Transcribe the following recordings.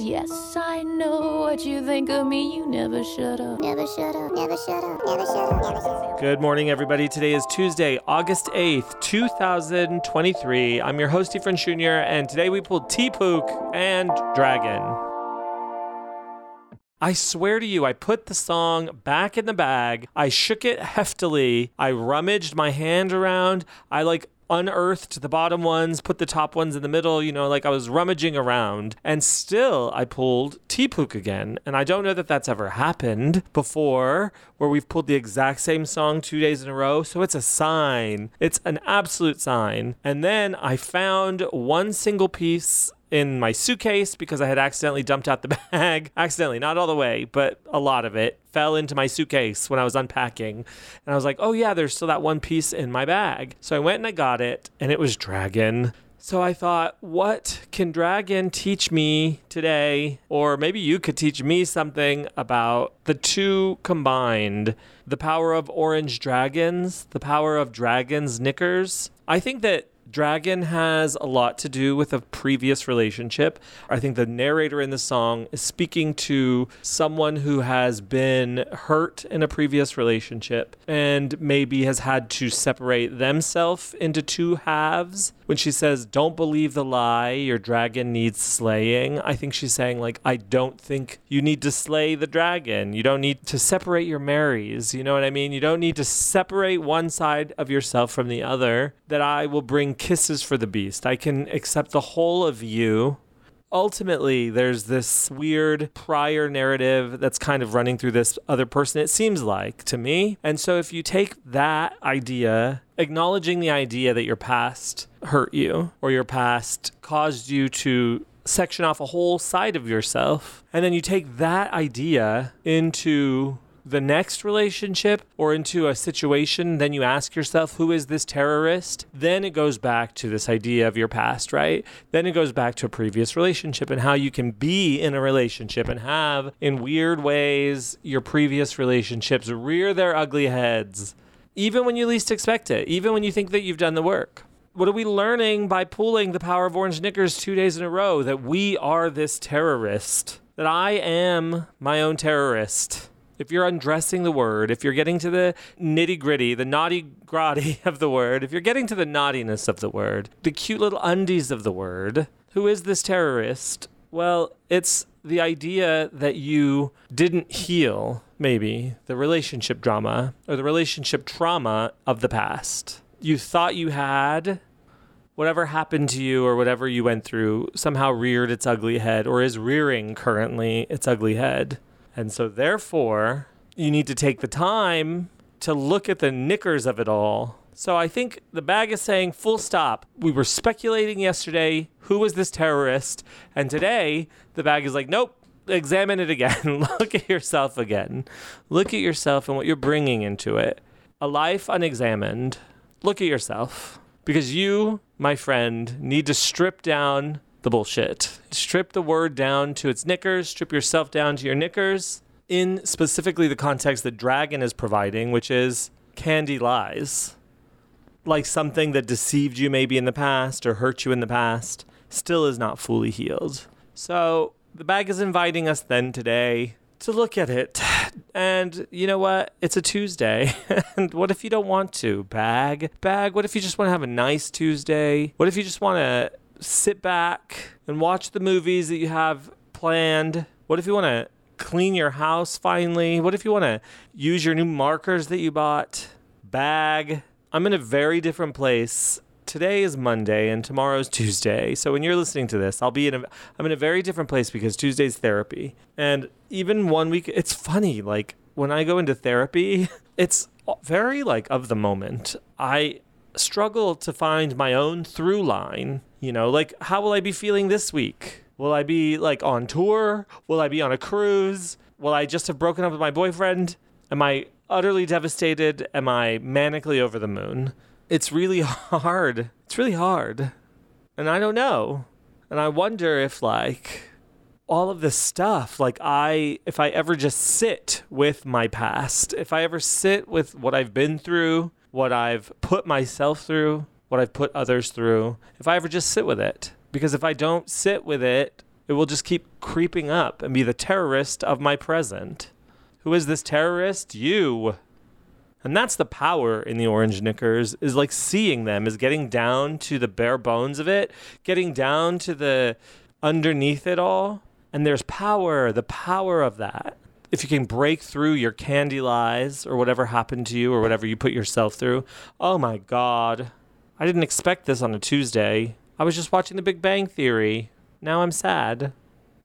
Yes, I know what you think of me. You never shut up. Never shut up, never shut up, never shut up, never shut up. Good morning, everybody. Today is Tuesday, August 8th, 2023. I'm your host, Efren Jr., and today we pulled T-Pook and Dragon. I swear to you, I put the song back in the bag. I shook it heftily. I rummaged my hand around. I like unearthed the bottom ones, put the top ones in the middle, you know, like I was rummaging around. And still, I pulled T-Pook again. And I don't know that that's ever happened before where we've pulled the exact same song two days in a row. So it's a sign. It's an absolute sign. And then I found one single piece in my suitcase because I had accidentally dumped out the bag. accidentally, not all the way, but a lot of it fell into my suitcase when I was unpacking. And I was like, oh, yeah, there's still that one piece in my bag. So I went and I got it, and it was Dragon. So I thought, what can Dragon teach me today? Or maybe you could teach me something about the two combined the power of orange dragons, the power of dragons knickers. I think that Dragon has a lot to do with a previous relationship. I think the narrator in the song is speaking to someone who has been hurt in a previous relationship and maybe has had to separate themselves into two halves. When she says, Don't believe the lie, your dragon needs slaying, I think she's saying, like, I don't think you need to slay the dragon. You don't need to separate your Marys. You know what I mean? You don't need to separate one side of yourself from the other. That I will bring kisses for the beast. I can accept the whole of you. Ultimately, there's this weird prior narrative that's kind of running through this other person, it seems like to me. And so, if you take that idea, acknowledging the idea that your past hurt you or your past caused you to section off a whole side of yourself, and then you take that idea into the next relationship or into a situation, then you ask yourself, who is this terrorist? Then it goes back to this idea of your past, right? Then it goes back to a previous relationship and how you can be in a relationship and have, in weird ways, your previous relationships rear their ugly heads, even when you least expect it, even when you think that you've done the work. What are we learning by pulling the power of Orange Knickers two days in a row? That we are this terrorist, that I am my own terrorist if you're undressing the word, if you're getting to the nitty gritty, the naughty gritty of the word, if you're getting to the naughtiness of the word, the cute little undies of the word, who is this terrorist? Well, it's the idea that you didn't heal, maybe, the relationship drama or the relationship trauma of the past. You thought you had. Whatever happened to you or whatever you went through somehow reared its ugly head or is rearing currently its ugly head. And so, therefore, you need to take the time to look at the knickers of it all. So, I think the bag is saying full stop. We were speculating yesterday who was this terrorist? And today, the bag is like, nope, examine it again. look at yourself again. Look at yourself and what you're bringing into it. A life unexamined. Look at yourself. Because you, my friend, need to strip down the bullshit. Strip the word down to its knickers, strip yourself down to your knickers in specifically the context that Dragon is providing, which is candy lies. Like something that deceived you maybe in the past or hurt you in the past still is not fully healed. So the bag is inviting us then today to look at it. And you know what? It's a Tuesday. and what if you don't want to? Bag? Bag? What if you just want to have a nice Tuesday? What if you just want to sit back and watch the movies that you have planned? What if you want to clean your house finally? What if you want to use your new markers that you bought? Bag. I'm in a very different place. Today is Monday and tomorrow's Tuesday. So when you're listening to this, I'll be in a I'm in a very different place because Tuesday's therapy. And even one week it's funny like when I go into therapy, it's very like of the moment. I struggle to find my own through line. You know, like how will I be feeling this week? Will I be like on tour? Will I be on a cruise? Will I just have broken up with my boyfriend? Am I utterly devastated? Am I manically over the moon? It's really hard. It's really hard. And I don't know. And I wonder if like all of this stuff like i if i ever just sit with my past if i ever sit with what i've been through what I've put myself through, what I've put others through, if I ever just sit with it. Because if I don't sit with it, it will just keep creeping up and be the terrorist of my present. Who is this terrorist? You. And that's the power in the orange knickers is like seeing them is getting down to the bare bones of it, getting down to the underneath it all. And there's power, the power of that. If you can break through your candy lies or whatever happened to you or whatever you put yourself through, oh my God. I didn't expect this on a Tuesday. I was just watching The Big Bang Theory. Now I'm sad.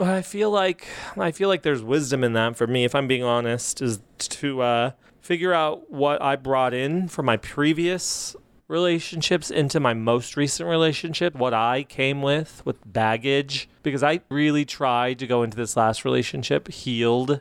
I feel like I feel like there's wisdom in that for me, if I'm being honest, is to uh, figure out what I brought in from my previous relationships into my most recent relationship, what I came with with baggage, because I really tried to go into this last relationship healed,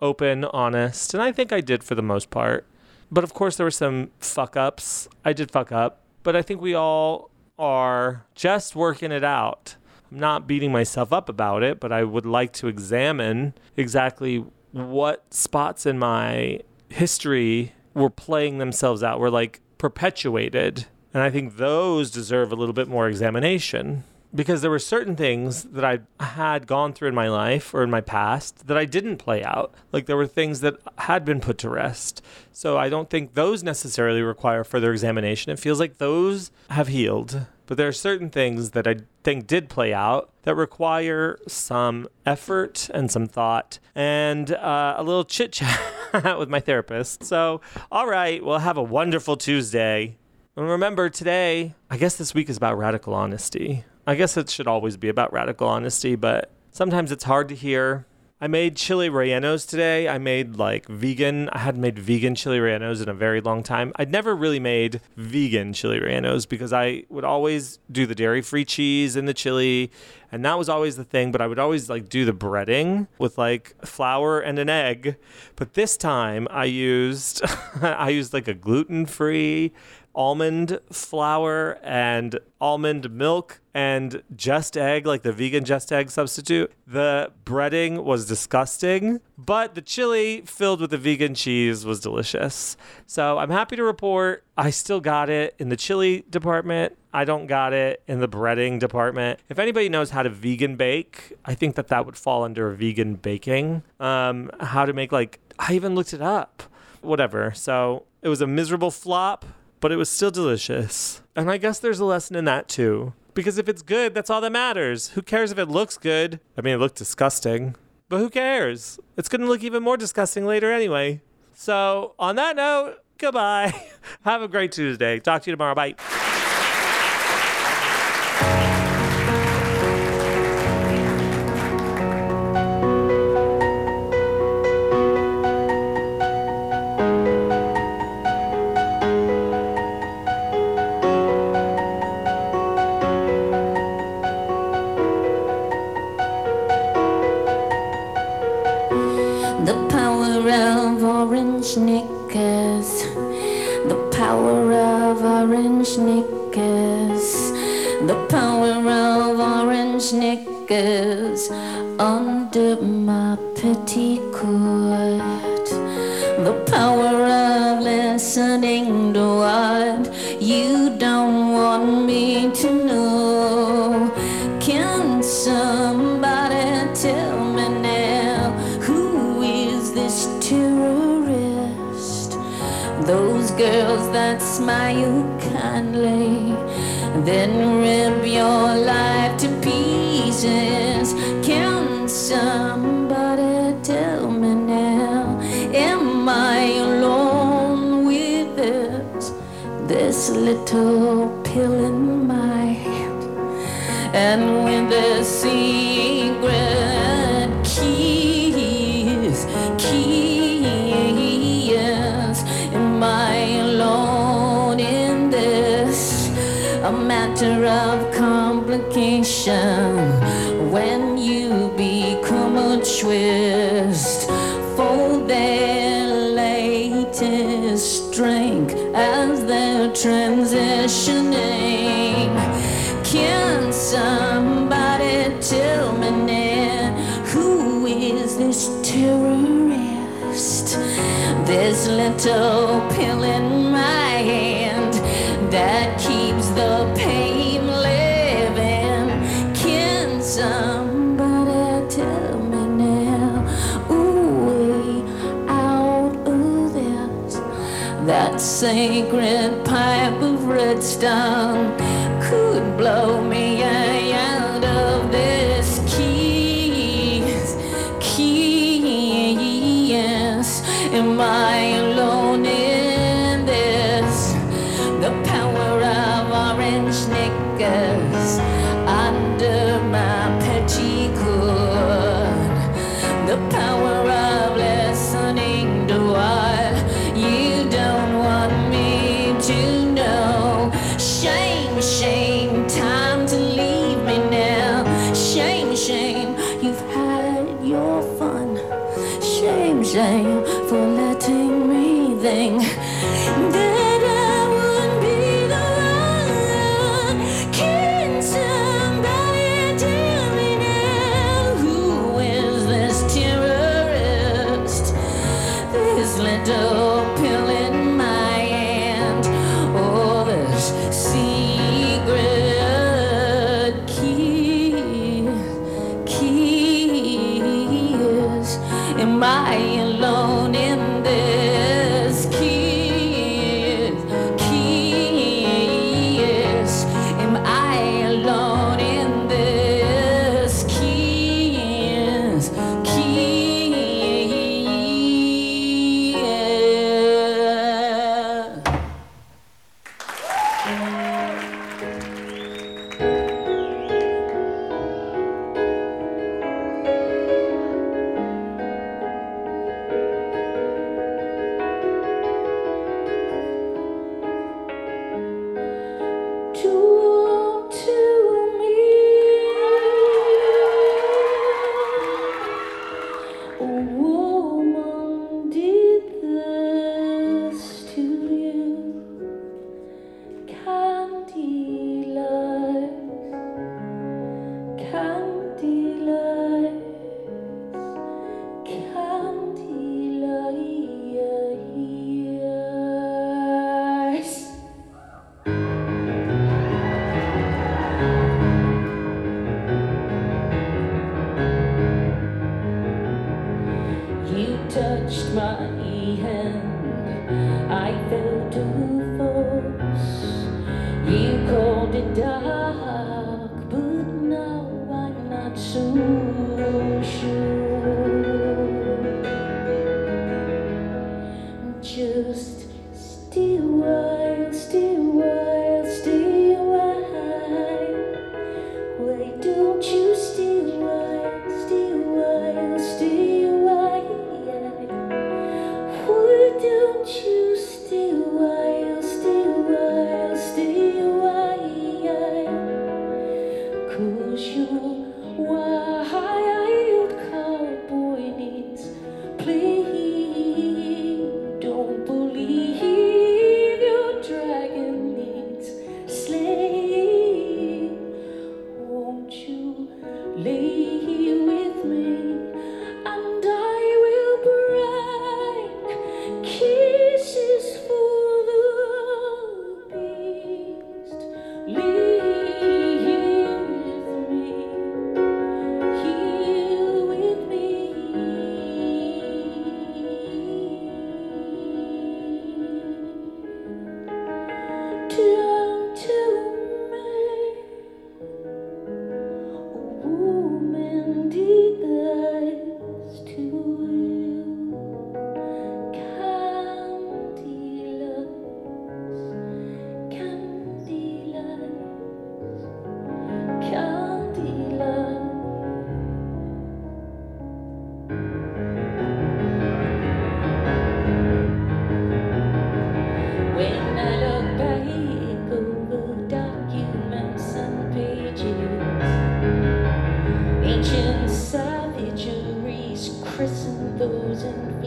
open, honest, and I think I did for the most part. But of course, there were some fuck ups. I did fuck up, but I think we all are just working it out. I'm not beating myself up about it, but I would like to examine exactly what spots in my history were playing themselves out, were like perpetuated. And I think those deserve a little bit more examination because there were certain things that I had gone through in my life or in my past that I didn't play out. Like there were things that had been put to rest. So I don't think those necessarily require further examination. It feels like those have healed. But there are certain things that I think did play out that require some effort and some thought and uh, a little chit chat with my therapist. So, all right, well, have a wonderful Tuesday. And remember, today, I guess this week is about radical honesty. I guess it should always be about radical honesty, but sometimes it's hard to hear. I made chili rellenos today. I made like vegan. I hadn't made vegan chili rellenos in a very long time. I'd never really made vegan chili rellenos because I would always do the dairy free cheese and the chili, and that was always the thing. But I would always like do the breading with like flour and an egg. But this time I used I used like a gluten free almond flour and almond milk and just egg, like the vegan just egg substitute. The breading was disgusting, but the chili filled with the vegan cheese was delicious. So I'm happy to report I still got it in the chili department. I don't got it in the breading department. If anybody knows how to vegan bake, I think that that would fall under vegan baking. Um, how to make like, I even looked it up. Whatever. So it was a miserable flop but it was still delicious. And I guess there's a lesson in that too. Because if it's good, that's all that matters. Who cares if it looks good? I mean, it looked disgusting, but who cares? It's going to look even more disgusting later anyway. So, on that note, goodbye. Have a great Tuesday. Talk to you tomorrow. Bye. The power of listening to what you don't want me to know. Can somebody tell me now who is this terrorist? Those girls that smile kindly, then rip your life to pieces. This little pill in my hand and when the secret keys, keys, am I alone in this? A matter of complication transitioning. Can somebody tell me now who is this terrorist? This little pill in my hand that keeps sacred pipe of redstone could blow me. shame for letting me think that I would be the one. Can somebody tell me now who is this terrorist? This little pill in my hand, all oh, this secret key, key is in my hand alone misty world. 我正。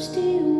Still. you